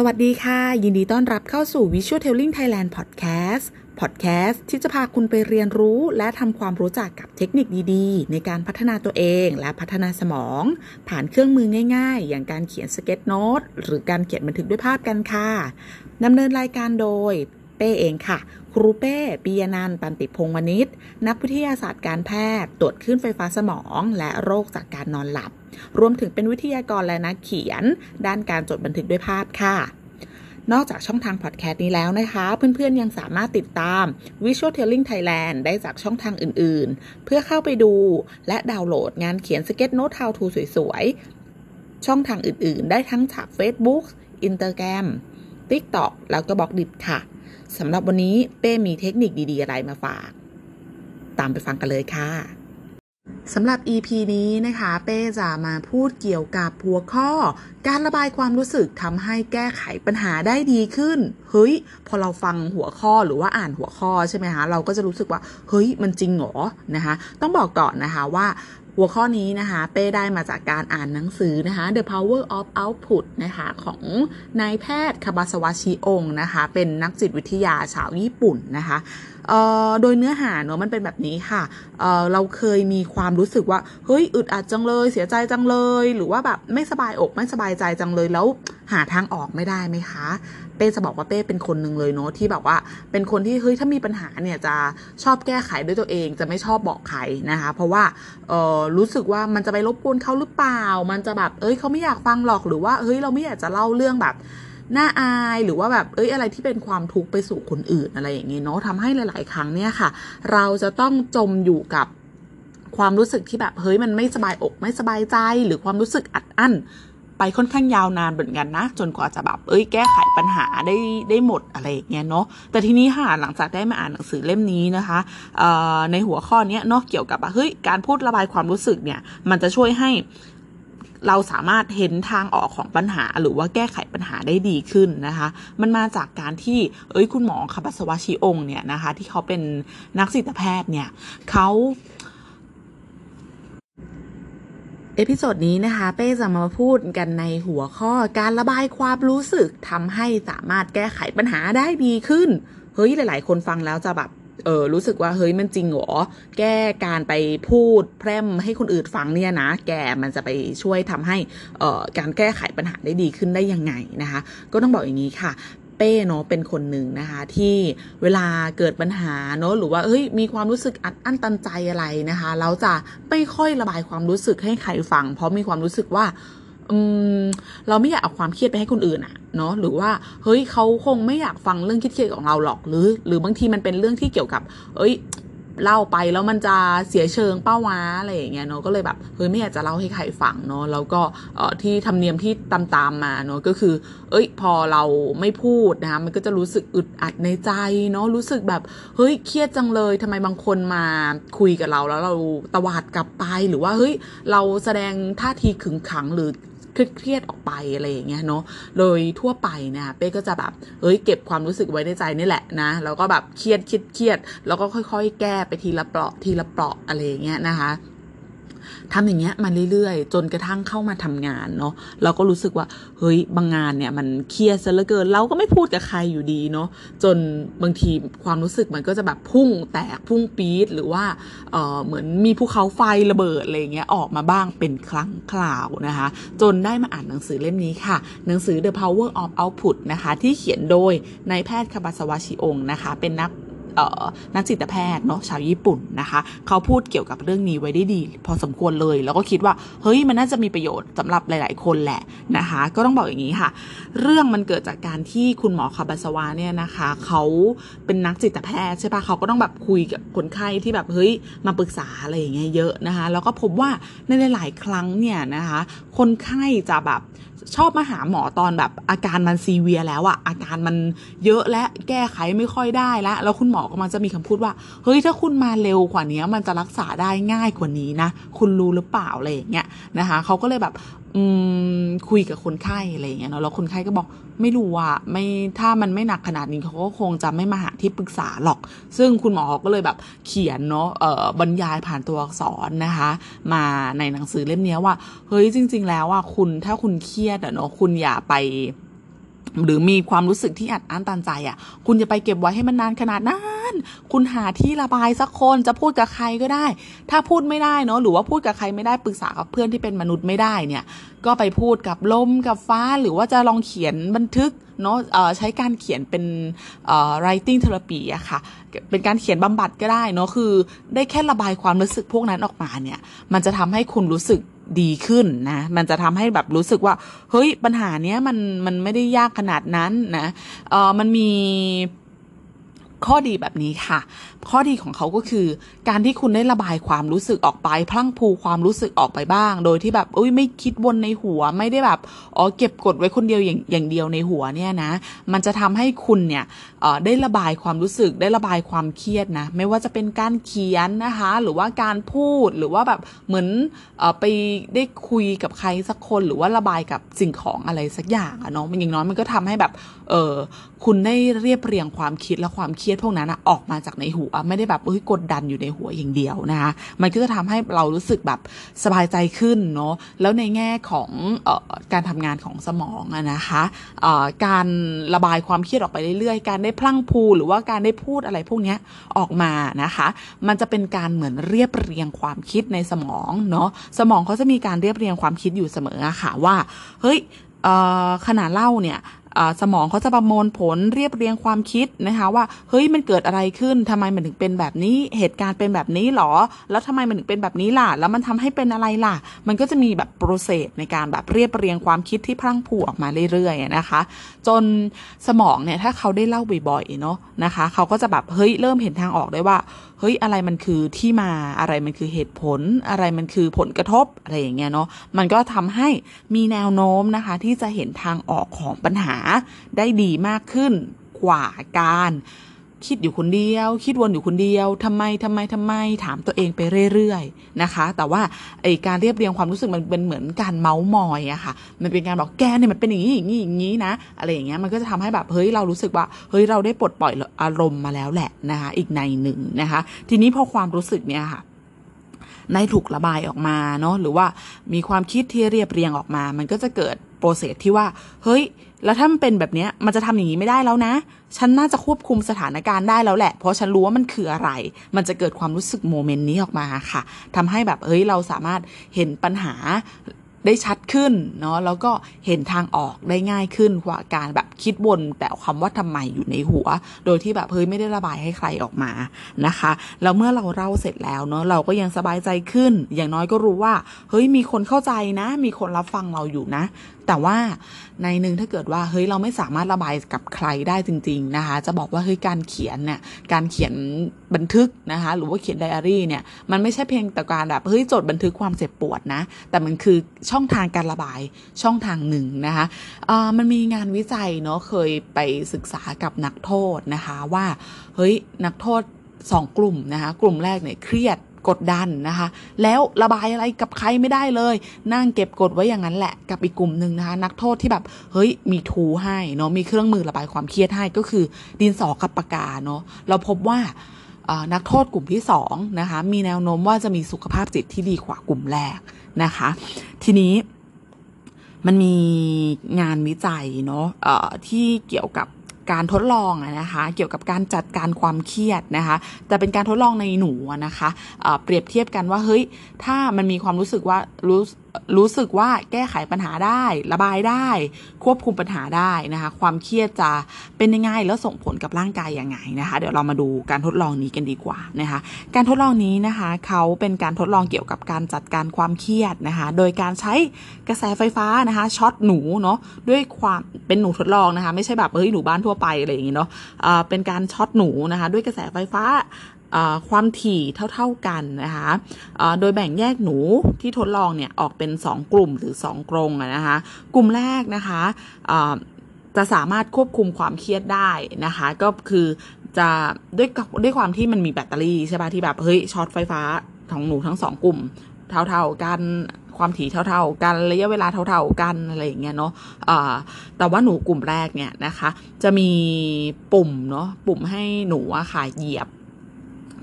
สวัสดีค่ะ ยินดีต้อนรับเข้าสู่ Visual Thailand Podcast Podcast ที่จะพาคุณไปเรียนรู้และทำความรู้จักกับเทคนิคดีๆ ในการพัฒนาตัวเองและพัฒนาสมอง ผ่านเครื่องมือง่ายๆ อย่างการเขียน sketchnote หรือการเขียนบันทึกด้วยภาพกันค่ะดำเนินรายการโดยเป้เองค่ะ รูเป้ปียนันตันติพงวณิชนักวิทยาศาสตร์การแพทย์ ตรวจคลื่นไฟฟ้าสมอง และโรคจากการนอนหลับ รวมถึงเป็นวิทยากรและนักเขียน ด้านการจดบันทึกด้วยภาพค่ะนอกจากช่องทางพอดแคสต์นี้แล้วนะคะ เพื่อนๆยังสามารถติดตาม Visual Tailing Thailand ได้จากช่องทางอื่นๆ เพื่อเข้าไปดูและดาวน์โหลดงานเขียนสเก็ตโน้ต How to สวยๆ ช่องทางอื่นๆ ได้ทั้งจาก Facebook Instagram TikTok แล้วก็บล็อกดิบค่ะ สำหรับวันนี้เป้มีเทคนิคดีๆ อะไรมาฝาก ตามไปฟังกันเลยค่ะสำหรับ EP นี้นะคะ เป้จะมาพูดเกี่ยวกับหัวข้อ การระบายความรู้สึกทำให้แก้ไขปัญหาได้ดีขึ้น เฮ้ย พอเราฟังหัวข้อหรือว่าอ่านหัวข้อใช่ไหมคะ เราก็จะรู้สึกว่า เฮ้ย มันจริงเหรอนะคะ ต้องบอกก่อนนะคะว่า หัวข้อนี้นะคะ เป้ได้มาจากการอ่านหนังสือนะคะ The Power of Output นะคะของนายแพทย์คาบาสวาชิองนะคะ เป็นนักจิตวิทยาชาวญี่ปุ่นนะคะโดยเนื้อหาเนอะมันเป็นแบบนี้ค่ะเเราเคยมีความรู้สึกว่าเฮ้ยอึดอัดจังเลย เสียใจจังเลย หรือว่าแบบไม่สบายอกไม่สบายใจจังเลยแล้วหาทางออกไม่ได้ไหมคะ เป้จะบอกว่าเป้เป็นคนหนึ่งเลยเนาะที่แบบว่า เป็นคนที่เฮ้ยถ้ามีปัญหาเนี่ยจะชอบแก้ไขด้วยตัวเอง จะไม่ชอบบอกใครนะคะ เพราะว่าเออรู้สึกว่ามันจะไปรบกวนเขาหรือเปล่า มันจะแบบเอ้ยเขาไม่อยากฟังหรอกหรือว่าเฮ้ยเราไม่อยากจะเล่าเรื่องแบบน่าอายหรือว่าแบบเอ้ยอะไรที่เป็นความทุกข์ไปสู่คนอื่นอะไรอย่างเงี้เนาะทำให้หลาย ๆ ครั้งเนี่ยค่ะ เราจะต้องจมอยู่กับความรู้สึกที่แบบเฮ้ยมันไม่สบายอกไม่สบายใจ หรือความรู้สึกอัดอั้น ไปค่อนข้างยาวนานเหมือนกันนะ จนกว่าจะแบบเอ้ยแก้ไขปัญหาได้ได้หมดอะไรอย่างเงี้ยเนาะแต่ทีนี้ค่ะหลังจากได้มาอ่านหนังสือเล่มนี้นะคะในหัวข้อนี้เนาะเกี่ยวกับเฮ้ยการพูดระบายความรู้สึกเนี่ย มันจะช่วยให้เราสามารถเห็นทางออกของปัญหา หรือว่าแก้ไขปัญหาได้ดีขึ้นนะคะ มันมาจากการที่เอ้ยคุณหมอคาบาซาวะ ชิองเนี่ยนะคะ ที่เขาเป็นนักจิตแพทย์เนี่ยเขา episode นี้นะคะ เป้จะมาพูดกันในหัวข้อการระบายความรู้สึกทำให้สามารถแก้ไขปัญหาได้ดีขึ้น เฮ้ยหลาย ๆ คนฟังแล้วจะแบบเออรู้สึกว่าเฮ้ยมันจริงเหรอ แก้การไปพูดแพล่มให้คนอื่นฟังเนี่ยนะ แกมันจะไปช่วยทำให้เอ่อการแก้ไขปัญหาได้ดีขึ้นได้ยังไงนะคะ ก็ต้องบอกอย่างนี้ค่ะ เป้เนาะเป็นคนหนึ่งนะคะที่เวลาเกิดปัญหาเนาะหรือว่าเฮ้ยมีความรู้สึกอัดอั้นตันใจอะไรนะคะเราจะไม่ค่อยระบายความรู้สึกให้ใครฟัง เพราะมีความรู้สึกว่าอืมเราไม่อยากเอาความเครียดไปให้คนอื่นอะเนาะหรือว่าเฮ้ยเขาคงไม่อยากฟังเรื่องเครียดของเราหรอกหรือ หรือบางทีมันเป็นเรื่องที่เกี่ยวกับ เอ้ย เล่าไปแล้วมันจะเสียเชิงเป้าวาอะไรอย่างเงี้ยเนาะก็เลยแบบเฮ้ยไม่อยากจะเล่าให้ใครฟังเนาะแล้วก็เอ่อที่ทำเนียมที่ตามตามมาเนาะก็คือ เอ้ย พอเราไม่พูดนะคะมันก็จะรู้สึกอึดอัดในใจเนาะรู้สึกแบบเฮ้ยเครียดจังเลยทำไมบางคนมาคุยกับเราแล้วเราตวาดกลับไปหรือว่าเฮ้ยเราแสดงท่าทีขึงขังหรือ เครียดออกไปอะไรอย่างเงี้ยเนาะโดยทั่วไปนะเป้ก็จะแบบเฮ้ยเก็บความรู้สึกไว้ในใจนี่แหละนะแล้วก็แบบเครียดเครียดเครียดแล้วก็ค่อย ๆ แก้ไปทีละเปราะทีละเปราะอะไรอย่างเงี้ยนะคะ ทำอย่างเงี้ยมาเรื่อยๆ จนกระทั่งเข้ามาทำงานเนาะเราก็รู้สึกว่าเฮ้ยบางงานเนี่ยมันเครียดซะเหลือเกิน เราก็ไม่พูดกับใครอยู่ดีเนาะจนบางทีความรู้สึกมันก็จะแบบพุ่งแตกพุ่งปี๊ดหรือว่าเออเหมือนมีภูเขาไฟระเบิดอะไรเงี้ยออกมาบ้างเป็นครั้งคราวนะคะ จนได้มาอ่านหนังสือเล่มนี้ค่ะ หนังสือ The Power of Output นะคะที่เขียนโดยนายแพทย์คาบาสวาชิองนะคะ เป็นนัก นักจิตแพทย์เนาะชาวญี่ปุ่นนะคะ เขาพูดเกี่ยวกับเรื่องนี้ไว้ได้ดี พอสมควรเลย แล้วก็คิดว่าเฮ้ยมันน่าจะมีประโยชน์สำหรับหลาย ๆ คนแหละนะคะ ก็ต้องบอกอย่างนี้ค่ะ เรื่องมันเกิดจากการที่คุณหมอคาบาสวาเนี่ยนะคะ เขาเป็นนักจิตแพทย์ใช่ปะเขาก็ต้องแบบคุยกับคนไข้ที่แบบเฮ้ยมาปรึกษาอะไรอย่างเงี้ยเยอะนะคะ แล้วก็พบว่าในหลาย ๆ ครั้งเนี่ยนะคะ คนไข้จะแบบ ชอบมาหาหมอตอนแบบอาการมันซีเวียแล้วอะอาการมันเยอะและแก้ไขไม่ค่อยได้แล้วแล้วคุณหมอก็มันจะมีคำพูดว่า เฮ้ยถ้าคุณมาเร็วกว่านี้มันจะรักษาได้ง่ายกว่านี้นะ คุณรู้หรือเปล่าอะไรอย่างเงี้ยนะคะเขาก็เลยแบบคุยกับคนไข้อะไรอย่างเงี้ยเนาะแล้วคนไข้ก็บอกไม่รู้ว่าไม่ถ้ามันไม่หนักขนาดนี้เขาก็คงจะไม่มาหาที่ปรึกษาหรอก ซึ่งคุณหมอก็เลยแบบเขียนเนาะเอ่อบรรยายผ่านตัวอักษรนะคะ มาในหนังสือเล่มนี้ว่า เฮ้ยจริง ๆ แล้วว่าคุณถ้าคุณเครียดอะเนาะคุณอย่าไป หรือมีความรู้สึกที่อัดอั้นตันใจอะ่ะ คุณจะไปเก็บไว้ให้มันนานขนาดนั้น คุณหาที่ระบายสักคนจะพูดกับใครก็ได้ ถ้าพูดไม่ได้เนาะหรือว่าพูดกับใครไม่ได้ปรึกษากับเพื่อนที่เป็นมนุษย์ไม่ได้เนี่ย ก็ไปพูดกับลมกับฟ้าหรือว่าจะลองเขียนบันทึกเนาะใช้การเขียนเป็น writing therapy อะค่ะ เป็นการเขียนบำบัดก็ได้เนาะคือ ได้แค่ระบายความรู้สึกพวกนั้นออกมาเนี่ย มันจะทำให้คุณรู้สึก ดีขึ้นนะ มันจะทำให้แบบรู้สึกว่า เฮ้ยปัญหาเนี้ยมันมันไม่ได้ยากขนาดนั้นนะเออมันมีข้อดีแบบนี้ค่ะ ข้อดีของเขาก็คือ การที่คุณได้ระบายความรู้สึกออกไป พลั่งพูความรู้สึกออกไปบ้าง โดยที่แบบอุ้ยไม่คิดวนในหัวไม่ได้แบบอ๋อเก็บกดไว้คนเดียวอย่างอย่างเดียวในหัวเนี่ยนะ มันจะทำให้คุณเนี่ยได้ระบายความรู้สึกได้ระบายความเครียดนะ ไม่ว่าจะเป็นการเขียนนะคะ หรือว่าการพูดหรือว่าแบบเหมือนอไปได้คุยกับใครสักคนหรือว่าระบายกับสิ่งของอะไรสักอย่างอะเนาะมันอย่างน้อยมันก็ทำให้แบบเออคุณได้เรียบเรียงความคิดและความเครียดพวกนั้นออกมาจากในหัวไม่ได้แบบเฮ้ยกดดันอยู่ในหัวอย่างเดียวนะคะมันก็จะทำให้เรารู้สึกแบบสบายใจขึ้นเนาะแล้วในแง่ของออการทำงานของสมองนะคะการระบายความเครียดออกไปเรื่อยๆ การได้พลั่งพูหรือว่าการได้พูดอะไรพวกนี้ออกมานะคะ มันจะเป็นการเหมือนเรียบเรียงความคิดในสมองเนาะสมองเขาจะมีการเรียบเรียงความคิดอยู่เสมอะค่ะว่า เฮ้ยขนาดเล่าเนี่ย สมองเขาจะประมวลผลเรียบเรียงความคิดนะคะว่าเฮ้ยมันเกิดอะไรขึ้นทำไมมันถึงเป็นแบบนี้เหตุการณ์เป็นแบบนี้หรอ แล้วทำไมมันถึงเป็นแบบนี้ล่ะ แล้วมันทำให้เป็นอะไรล่ะ มันก็จะมีแบบโปรเซสในการแบบเรียบเรียงความคิดที่พรั่งพูออกมาเรื่อยๆนะคะ จนสมองเนี่ยถ้าเขาได้เล่าบ่อยๆเนาะนะคะ เขาก็จะแบบเฮ้ยเริ่มเห็นทางออกได้ว่า เฮ้ยอะไรมันคือที่มาอะไรมันคือเหตุผล อะไรมันคือผลกระทบอะไรอย่างเงี้ยเนาะมันก็ทำให้มีแนวโน้มนะคะ ที่จะเห็นทางออกของปัญหาได้ดีมากขึ้นกว่าการ คิดอยู่คนเดียว คิดวนอยู่คนเดียวทำไมทำไมทำไม ถามตัวเองไปเรื่อยๆนะคะ แต่ว่าไอการเรียบเรียงความรู้สึกมันเป็นเหมือนการเมาส์มอยอะค่ะ มันเป็นการบอกแกเนี่ยมันเป็นอย่างนี้อย่างนี้อย่างนี้นะ อะไรอย่างเงี้ย มันก็จะทำให้แบบเฮ้ยเรารู้สึกว่าเฮ้ยเราได้ปลดปล่อยอารมณ์มาแล้วแหละนะคะ อีกในหนึ่งนะคะ ทีนี้พอความรู้สึกเนี่ยค่ะ ในถูกระบายออกมาเนาะหรือว่ามีความคิดที่เรียบเรียงออกมา มันก็จะเกิดโปรเซสที่ว่า เฮ้ย แล้วถ้ามันเป็นแบบนี้มันจะทำอย่างนี้ไม่ได้แล้วนะ ฉันน่าจะควบคุมสถานการณ์ได้แล้วแหละ เพราะฉันรู้ว่ามันคืออะไร มันจะเกิดความรู้สึกโมเมนต์นี้ออกมาค่ะทำให้แบบเฮ้ยเราสามารถเห็นปัญหา ได้ชัดขึ้นเนาะแล้วก็เห็นทางออกได้ง่ายขึ้นกว่าการแบบคิดวนแต่คำว่าทำไมอยู่ในหัว โดยที่แบบเฮ้ยไม่ได้ระบายให้ใครออกมานะคะแล้วเมื่อเราเล่าเสร็จแล้วเนาะเราก็ยังสบายใจขึ้น อย่างน้อยก็รู้ว่า เฮ้ยมีคนเข้าใจนะ มีคนรับฟังเราอยู่นะ แต่ว่าในหนึ่งถ้าเกิดว่าเฮ้ยเราไม่สามารถระบายกับใครได้จริง ๆนะคะ จะบอกว่าเฮ้ยการเขียนเนี่ยการเขียนบันทึกนะคะหรือว่าเขียนไดอารี่เนี่ยมันไม่ใช่เพียงแต่การแบบเฮ้ยจดบันทึกความเจ็บปวดนะ แต่มันคือช่องทางการระบายช่องทางหนึ่งนะคะมันมีงานวิจัยเนาะเคยไปศึกษากับนักโทษนะคะว่าเฮ้ยนักโทษสองกลุ่มนะคะกลุ่มแรกเนี่ยเครียด กดดันนะคะ แล้วระบายอะไรกับใครไม่ได้เลย นั่งเก็บกดไว้อย่างนั้นแหละกับอีกกลุ่มหนึ่งนะคะ นักโทษที่แบบเฮ้ยมีทูให้เนาะมีเครื่องมือระบายความเครียดให้ก็คือ ดินสอกับปากกาเนาะเราพบว่านักโทษกลุ่มที่2นะคะมีแนวโน้มว่าจะมีสุขภาพจิตที่ดีกว่ากลุ่มแรกนะคะ ทีนี้มันมีงานวิจัยเนาะที่เกี่ยวกับ การทดลองนะคะ เกี่ยวกับการจัดการความเครียดนะคะ แต่เป็นการทดลองในหนูนะคะเปรียบเทียบกันว่าเฮ้ยถ้ามันมีความรู้สึกว่ารู้รู้สึกว่าแก้ไขปัญหาได้ ระบายได้ ควบคุมปัญหาได้นะคะ ความเครียดจะเป็นยังไงแล้วส่งผลกับร่างกายยังไงนะคะ เดี๋ยวเรามาดูการทดลองนี้กันดีกว่านะคะ การทดลองนี้นะคะเขาเป็นการทดลองเกี่ยวกับการจัดการความเครียดนะคะ โดยการใช้กระแสไฟฟ้านะคะช็อตหนูเนาะด้วยความเป็นหนูทดลองนะคะ ไม่ใช่แบบเฮ้ยหนูบ้านทั่วไปอะไรอย่างงี้เนาะเป็นการช็อตหนูนะคะ ด้วยกระแสไฟฟ้า ความถี่เท่า ๆกันนะคะโดยแบ่งแยกหนูที่ทดลองเนี่ยออกเป็น 2 กลุ่มหรือ 2 กรงนะคะ กลุ่มแรกนะคะจะสามารถควบคุมความเครียดได้นะคะ ก็คือจะด้วยด้วยความที่มันมีแบตเตอรี่ใช่ปะที่แบบเฮ้ยช็อตไฟฟ้าของหนูทั้งสองกลุ่มเท่าๆกันความถี่เท่าๆกันระยะเวลาเท่าๆกันอะไรอย่างเงี้ยเนาะะแต่ว่าหนูกลุ่มแรกเนี่ยนะคะ จะมีปุ่มเนาะปุ่มให้หนูอะค่ะเหยียบ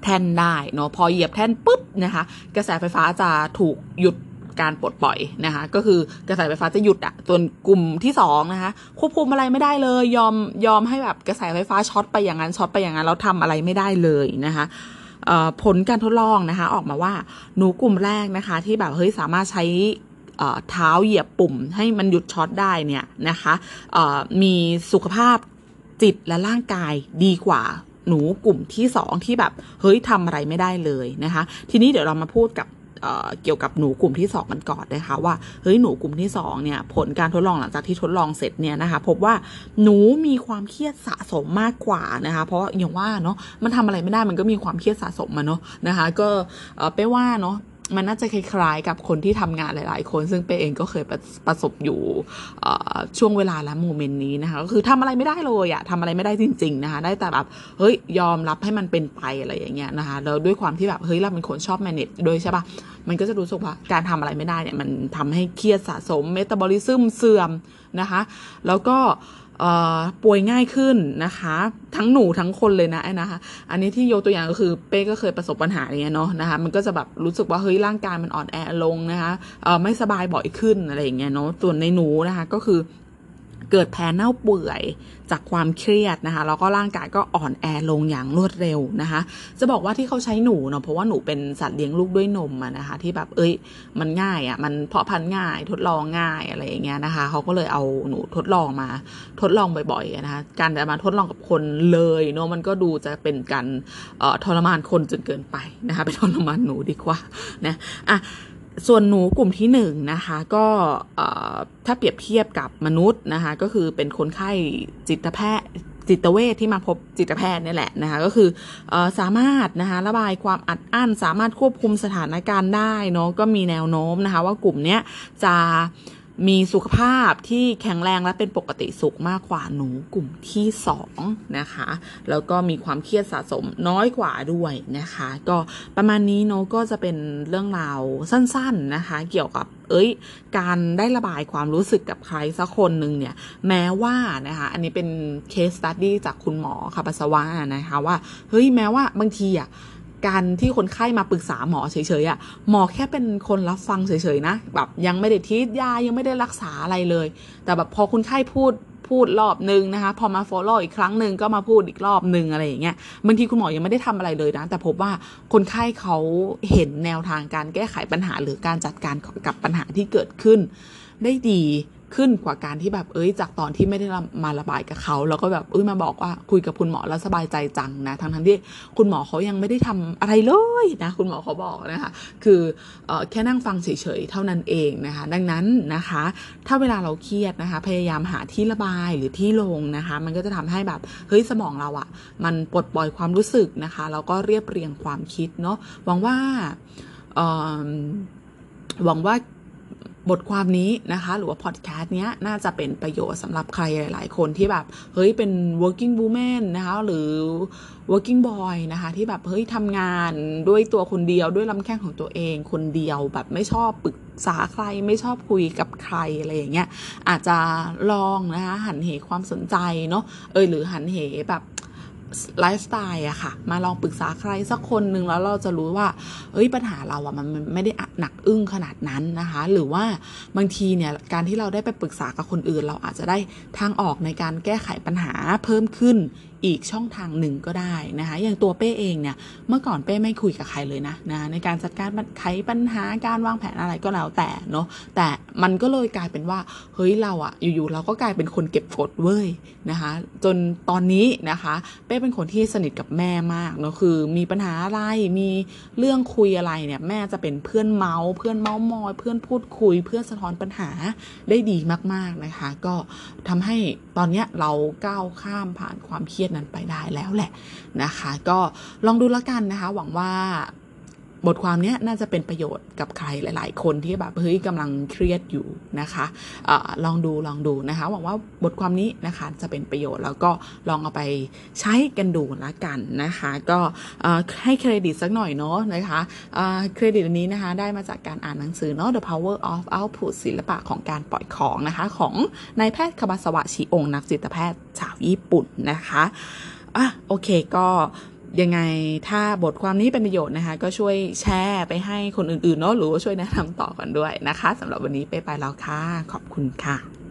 แท่นได้เนาะพอเหยียบแท่นปุ๊บนะคะ กระแสไฟฟ้าจะถูกหยุดการปลดปล่อยนะคะ ก็คือกระแสไฟฟ้าจะหยุดอะส่วนกลุ่มที่สองนะคะควบคุมอะไรไม่ได้เลย ยอมยอมให้แบบกระแสไฟฟ้าช็อตไปอย่างนั้นช็อตไปอย่างนั้นแล้วทำอะไรไม่ได้เลยนะคะผลการทดลองนะคะ ออกมาว่าหนูกลุ่มแรกนะคะ ที่แบบเฮ้ยสามารถใช้เท้าเหยียบปุ่มให้มันหยุดช็อตได้เนี่ยนะคะมีสุขภาพจิตและร่างกายดีกว่า หนูกลุ่มที่สองที่แบบเฮ้ยทำอะไรไม่ได้เลยนะคะ ทีนี้เดี๋ยวเรามาพูดกับเกี่ยวกับหนูกลุ่มที่ 2 กันก่อนนะคะว่าเฮ้ยหนูกลุ่มที่2เนี่ยผลการทดลองหลังจากที่ทดลองเสร็จเนี่ยนะคะพบว่าหนูมีความเครียดสะสมมากกว่านะคะเพราะอย่างว่าเนาะมันทำอะไรไม่ได้มันก็มีความเครียดสะสมมาเนาะนะคะก็เป้ว่าเนาะ มันน่าจะคล้ายๆกับคนที่ทำงานหลาย ๆ คนซึ่งเป้เองก็เคยประประสบอยู่ช่วงเวลาและโมเมนต์นี้นะคะก็คือทำอะไรไม่ได้เลยอะทำอะไรไม่ได้จริง ๆ นะคะได้แต่แบบเฮ้ยยอมรับให้มันเป็นไปอะไรอย่างเงี้ยนะคะแล้วด้วยความที่แบบเฮ้ยเราเป็นคนชอบ manage โดยใช่ปะมันก็จะรู้สึกว่าการทำอะไรไม่ได้เนี่ยมันทำให้เครียดสะสมเมตาบอลิซึมเสื่อมนะคะ แล้วก็ ป่วยง่ายขึ้นนะคะ ทั้งหนูทั้งคนเลยนะนะคะ อันนี้ที่ยกตัวอย่างก็คือเป้ก็เคยประสบปัญหาอย่างเงี้ยเนาะนะคะ มันก็จะแบบรู้สึกว่าเฮ้ยร่างกายมันอ่อนแอลงนะคะไม่สบายบ่อยขึ้นอะไรอย่างเงี้ยเนาะส่วนในหนูนะคะก็คือ เกิดแพ้เน่าเปื่อยจากความเครียดนะคะแล้วก็ร่างกายก็อ่อนแอลงอย่างรวดเร็วนะคะ จะบอกว่าที่เขาใช้หนูเนาะเพราะว่าหนูเป็นสัตว์เลี้ยงลูกด้วยนมอะนะคะที่แบบเอ้ยมันง่ายอะมันเพาะพันธุ์ง่ายทดลองง่ายอะไรอย่างเงี้ยนะคะเขาก็เลยเอาหนูทดลองมาทดลองบ่อยๆนะคะการจะมาทดลองกับคนเลยเนาะมันก็ดูจะเป็นการทรมานคนจนเกินไปนะคะไปทรมานหนูดีกว่านะอะ ส่วนหนูกลุ่มที่หนึ่งนะคะก็ถ้าเปรียบเทียบกับมนุษย์นะคะก็คือเป็นคนไข้จิตแพทย์จิตเวชที่มาพบจิตแพทย์นี่แหละนะคะก็คืออสามารถนะคะระบายความอัดอั้น สามารถควบคุมสถานการณ์ได้เนาะก็มีแนวโน้มนะคะว่ากลุ่มเนี้ยจะ มีสุขภาพที่แข็งแรงและเป็นปกติสุขมากกว่าหนูกลุ่มที่2นะคะแล้วก็มีความเครียดสะสมน้อยกว่าด้วยนะคะ ก็ประมาณนี้โนก็จะเป็นเรื่องราวสั้น ๆนะคะ เกี่ยวกับเอ้ย การได้ระบายความรู้สึกกับใครสักคนหนึ่งเนี่ย แม้ว่านะคะ อันนี้เป็นเคสตัดดี้จากคุณหมอค่ะปัสสาวะนะคะว่า เฮ้ย แม้ว่าบางทีอะ การที่คนไข้มาปรึกษาหมอเฉยๆอะ่ะหมอแค่เป็นคนรับฟังเฉยๆนะแบบยังไม่ได้ทิศยายังไม่ได้รักษาอะไรเลย แต่แบบพอคนไข้พูดพูดรอบนึงนะคะ พอมา follow อีกครั้งหนึ่งก็มาพูดอีกรอบนึงอะไรอย่างเงี้ยบางทีคุณหมอยังไม่ได้ทำอะไรเลยนะ แต่พบว่าคนไข้เขาเห็นแนวทางการแก้ไขปัญหาหรือการจัดการกับปัญหาที่เกิดขึ้นได้ดี ขึ้นกว่าการที่แบบเอ้ย จากตอนที่ไม่ได้มาระบายกับเขาแล้วก็แบบเอ้ยมาบอกว่าคุยกับคุณหมอแล้วสบายใจจังนะทั้งทั้งที่คุณหมอเขายังไม่ได้ทำอะไรเลยนะคุณหมอเขาบอกนะคะคืออแค่นั่งฟังเฉยๆเท่านั้นเองนะคะ ดังนั้นนะคะ ถ้าเวลาเราเครียดนะคะ พยายามหาที่ระบายหรือที่ลงนะคะ มันก็จะทำให้แบบเฮ้ยสมองเราอะ่ะมันปลดปล่อยความรู้สึกนะคะแล้วก็เรียบเรียงความคิดเนาะหวังว่าหวังว่า บทความนี้นะคะ หรือว่าพอดแคสต์เนี้ยน่าจะเป็นประโยชน์สำหรับใครหลาย ๆ คนที่แบบ เฮ้ยเป็น working woman นะคะหรือ working boy นะคะที่แบบเฮ้ยทำงานด้วยตัวคนเดียวด้วยลำแข้งของตัวเองคนเดียวแบบไม่ชอบปรึกษาใครไม่ชอบคุยกับใครอะไรอย่างเงี้ยอาจจะลองนะคะหันเหความสนใจเนาะเออหรือหันเหแบบ ไลฟ์สไตล์อะค่ะ มาลองปรึกษาใครสักคนหนึ่งแล้วเราจะรู้ว่า เอ้ยปัญหาเราอะมันไม่ได้หนักอึ้งขนาดนั้นนะคะ หรือว่าบางทีเนี่ยการที่เราได้ไปปรึกษากับคนอื่น เราอาจจะได้ทางออกในการแก้ไขปัญหาเพิ่มขึ้น อีกช่องทางหนึ่งก็ได้นะคะอย่างตัวเป้เองเนี่ยเมื่อก่อนเป้ไม่คุยกับใครเลยนะนะในการจัดการไขปัญหาการวางแผนอะไรก็แล้วแต่เนาะแต่มันก็เลยกลายเป็นว่าเฮ้ยเราอะอยู่ๆเราก็กลายเป็นคนเก็บกดเว้ยนะคะจนตอนนี้นะคะเป้เป็นคนที่สนิทกับแม่มากเนาะคือมีปัญหาอะไรมีเรื่องคุยอะไรเนี่ยแม่จะเป็นเพื่อนเมาส์เพื่อนเมาส์มอย เพื่อนพูดคุย เพื่อนสะท้อนปัญหาได้ดีมากๆนะคะ ก็ทำให้ตอนเนี้ยเราก้าวข้ามผ่านความเครียดนั้นไปได้แล้วแหละนะคะ ก็ลองดูแล้วกันนะคะ หวังว่า บทความนี้น่าจะเป็นประโยชน์กับใครหลาย ๆ คนที่แบบเฮ้ยกำลังเครียดอยู่นะคะอลองดูลองดูนะคะหวังว่าบทความนี้นะคะจะเป็นประโยชน์แล้วก็ลองเอาไปใช้กันดูละกันนะคะ ก็ให้เครดิตสักหน่อยเนาะนะคะเครดิตอันนี้นะคะได้มาจากการอ่านหนังสือเนาะ The Power of Output ศิลปะของการปล่อยของนะคะของนายแพทย์คบาสวะชิองนักจิตแพทย์ชาวญี่ปุ่นนะคะอะโอเคก็ ยังไงถ้าบทความนี้เป็นประโยชน์นะคะ ก็ช่วยแชร์ไปให้คนอื่นๆเนาะหรือว่าช่วยแนะนำต่อกันด้วยนะคะสำหรับวันนี้ไปไปแล้วค่ะ ขอบคุณค่ะ